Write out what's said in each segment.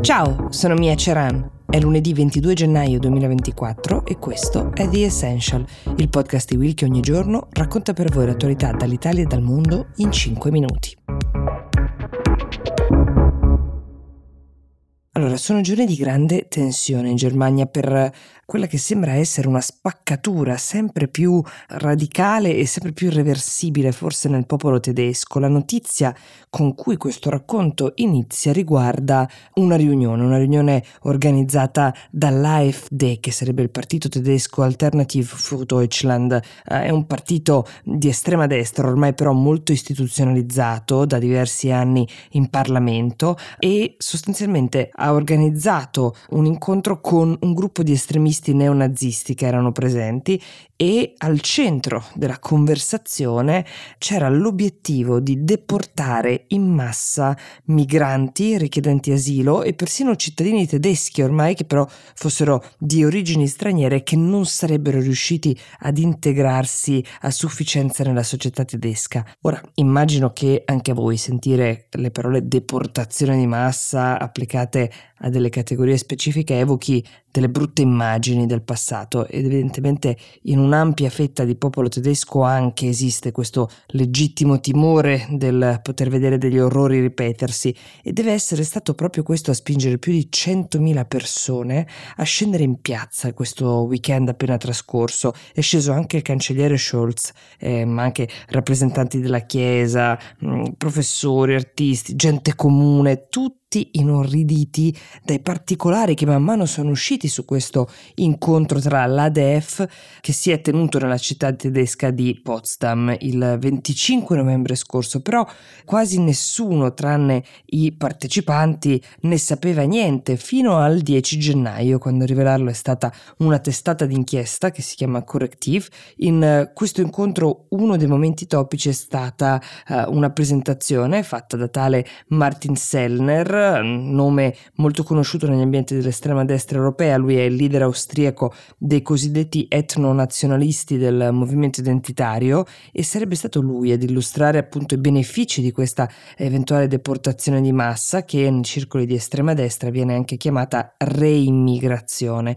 Ciao, sono Mia Ceran. È lunedì 22 gennaio 2024 e questo è The Essential, il podcast di Will che ogni giorno racconta per voi l'attualità dall'Italia e dal mondo in 5 minuti. Allora, sono giorni di grande tensione in Germania per quella che sembra essere una spaccatura sempre più radicale e sempre più irreversibile forse nel popolo tedesco. La notizia con cui questo racconto inizia riguarda una riunione, una riunione organizzata dall'AfD, che sarebbe il partito tedesco Alternative für Deutschland. Eh, è un partito di estrema destra, ormai però molto istituzionalizzato da diversi anni in Parlamento e sostanzialmente ha organizzato un incontro con un gruppo di estremisti estremisti neonazisti che erano presenti e al centro della conversazione c'era l'obiettivo di deportare in massa migranti, richiedenti asilo e persino cittadini tedeschi ormai che però fossero di origini straniere che non sarebbero riusciti ad integrarsi a sufficienza nella società tedesca. Ora immagino che anche a voi sentire le parole deportazione di massa applicate a delle categorie specifiche evochi delle brutte immagini del passato ed evidentemente in un'ampia fetta di popolo tedesco anche esiste questo legittimo timore del poter vedere degli orrori ripetersi e deve essere stato proprio questo a spingere più di 100.000 persone a scendere in piazza questo weekend appena trascorso. È sceso anche il cancelliere Scholz, eh, ma anche rappresentanti della Chiesa, mm, professori, artisti, gente comune, tutti tutti inorriditi dai particolari che man mano sono usciti su questo incontro tra l'ADF che si è tenuto nella città tedesca di Potsdam il 25 novembre scorso, però quasi nessuno tranne i partecipanti ne sapeva niente fino al 10 gennaio quando rivelarlo è stata una testata d'inchiesta che si chiama Corrective. In questo incontro uno dei momenti topici è stata uh, una presentazione fatta da tale Martin Sellner nome molto conosciuto negli ambienti dell'estrema destra europea, lui è il leader austriaco dei cosiddetti etno-nazionalisti del movimento identitario e sarebbe stato lui ad illustrare appunto i benefici di questa eventuale deportazione di massa che nei circoli di estrema destra viene anche chiamata reimmigrazione.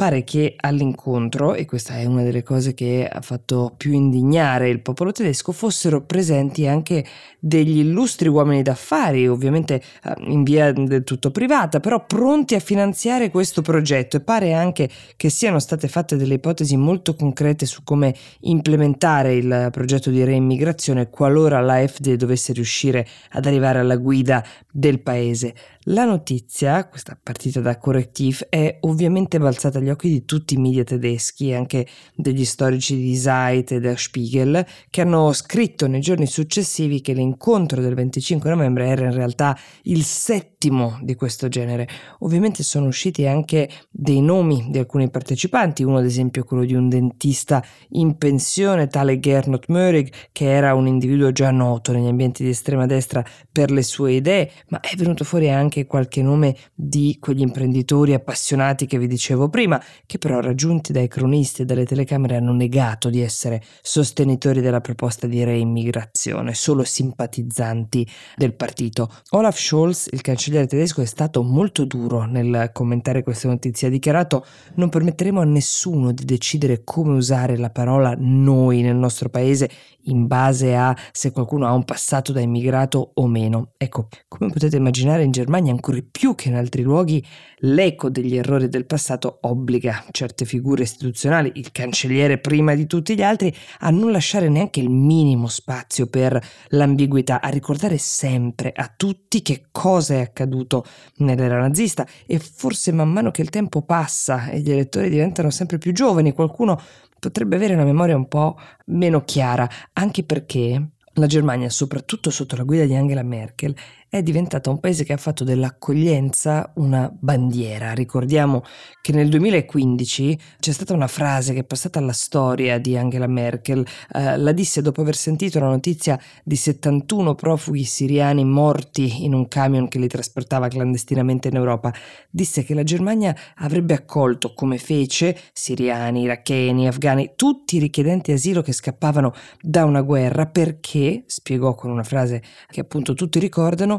Pare che all'incontro, e questa è una delle cose che ha fatto più indignare il popolo tedesco, fossero presenti anche degli illustri uomini d'affari, ovviamente eh, in via del tutto privata, però pronti a finanziare questo progetto e pare anche che siano state fatte delle ipotesi molto concrete su come implementare il progetto di reimmigrazione qualora l'AfD dovesse riuscire ad arrivare alla guida del paese. La notizia, questa partita da Correctiv, è ovviamente balzata agli occhi di tutti i media tedeschi e anche degli storici di Zeit e der Spiegel, che hanno scritto nei giorni successivi che l'incontro del 25 novembre era in realtà il settimo di questo genere. Ovviamente sono usciti anche dei nomi di alcuni partecipanti, uno ad esempio quello di un dentista in pensione, tale Gernot Mörig, che era un individuo già noto negli ambienti di estrema destra per le sue idee, ma è venuto fuori anche qualche nome di quegli imprenditori appassionati che vi dicevo prima, che però raggiunti dai cronisti e dalle telecamere hanno negato di essere sostenitori della proposta di reimmigrazione, solo simpatizzanti del partito. Olaf Scholz, il cancelliere tedesco, è stato molto duro nel commentare queste notizie. Ha dichiarato non permetteremo a nessuno di decidere come usare la parola noi nel nostro paese in base a se qualcuno ha un passato da immigrato o meno. Ecco, come potete immaginare in Germania ancora più che in altri luoghi l'eco degli errori del passato obbliga certe figure istituzionali, il cancelliere prima di tutti gli altri, a non lasciare neanche il minimo spazio per l'ambiguità, a ricordare sempre a tutti che cosa è accaduto nell'era nazista. E forse man mano che il tempo passa e gli elettori diventano sempre più giovani, qualcuno potrebbe avere una memoria un po' meno chiara, anche perché la Germania, soprattutto sotto la guida di Angela Merkel, è diventata un paese che ha fatto dell'accoglienza una bandiera. Ricordiamo che nel 2015 c'è stata una frase che è passata alla storia di Angela Merkel, eh, la disse dopo aver sentito la notizia di 71 profughi siriani morti in un camion che li trasportava clandestinamente in Europa. Disse che la Germania avrebbe accolto, come fece, siriani, iracheni, afghani, tutti i richiedenti asilo che scappavano da una guerra perché, spiegò con una frase che appunto tutti ricordano,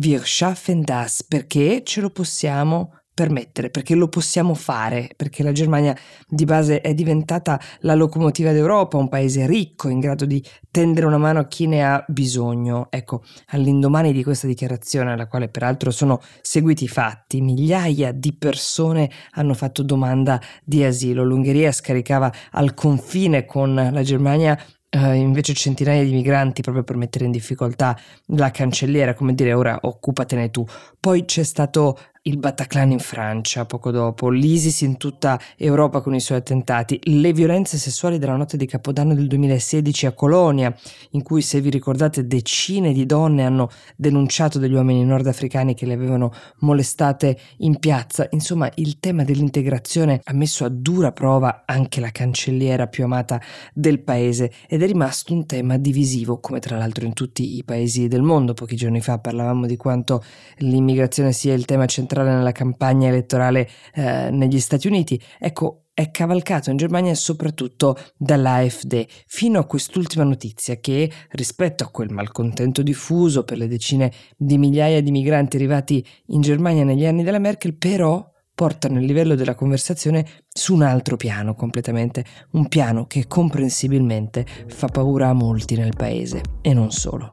Wir schaffen das perché ce lo possiamo permettere, perché lo possiamo fare, perché la Germania di base è diventata la locomotiva d'Europa, un paese ricco, in grado di tendere una mano a chi ne ha bisogno. Ecco, all'indomani di questa dichiarazione, alla quale peraltro sono seguiti i fatti, migliaia di persone hanno fatto domanda di asilo. L'Ungheria scaricava al confine con la Germania Uh, invece centinaia di migranti proprio per mettere in difficoltà la cancelliera, come dire ora occupatene tu. Poi c'è stato il Bataclan in Francia poco dopo, l'ISIS in tutta Europa con i suoi attentati, le violenze sessuali della notte di Capodanno del 2016 a Colonia, in cui se vi ricordate decine di donne hanno denunciato degli uomini nordafricani che le avevano molestate in piazza. Insomma, il tema dell'integrazione ha messo a dura prova anche la cancelliera più amata del paese ed è rimasto un tema divisivo, come tra l'altro in tutti i paesi del mondo. Pochi giorni fa parlavamo di quanto l'immigrazione sia il tema centrale centrale nella campagna elettorale eh, negli Stati Uniti. Ecco, è cavalcato in Germania soprattutto dall'AfD, fino a quest'ultima notizia che, rispetto a quel malcontento diffuso per le decine di migliaia di migranti arrivati in Germania negli anni della Merkel, però portano il livello della conversazione su un altro piano completamente, un piano che comprensibilmente fa paura a molti nel paese e non solo.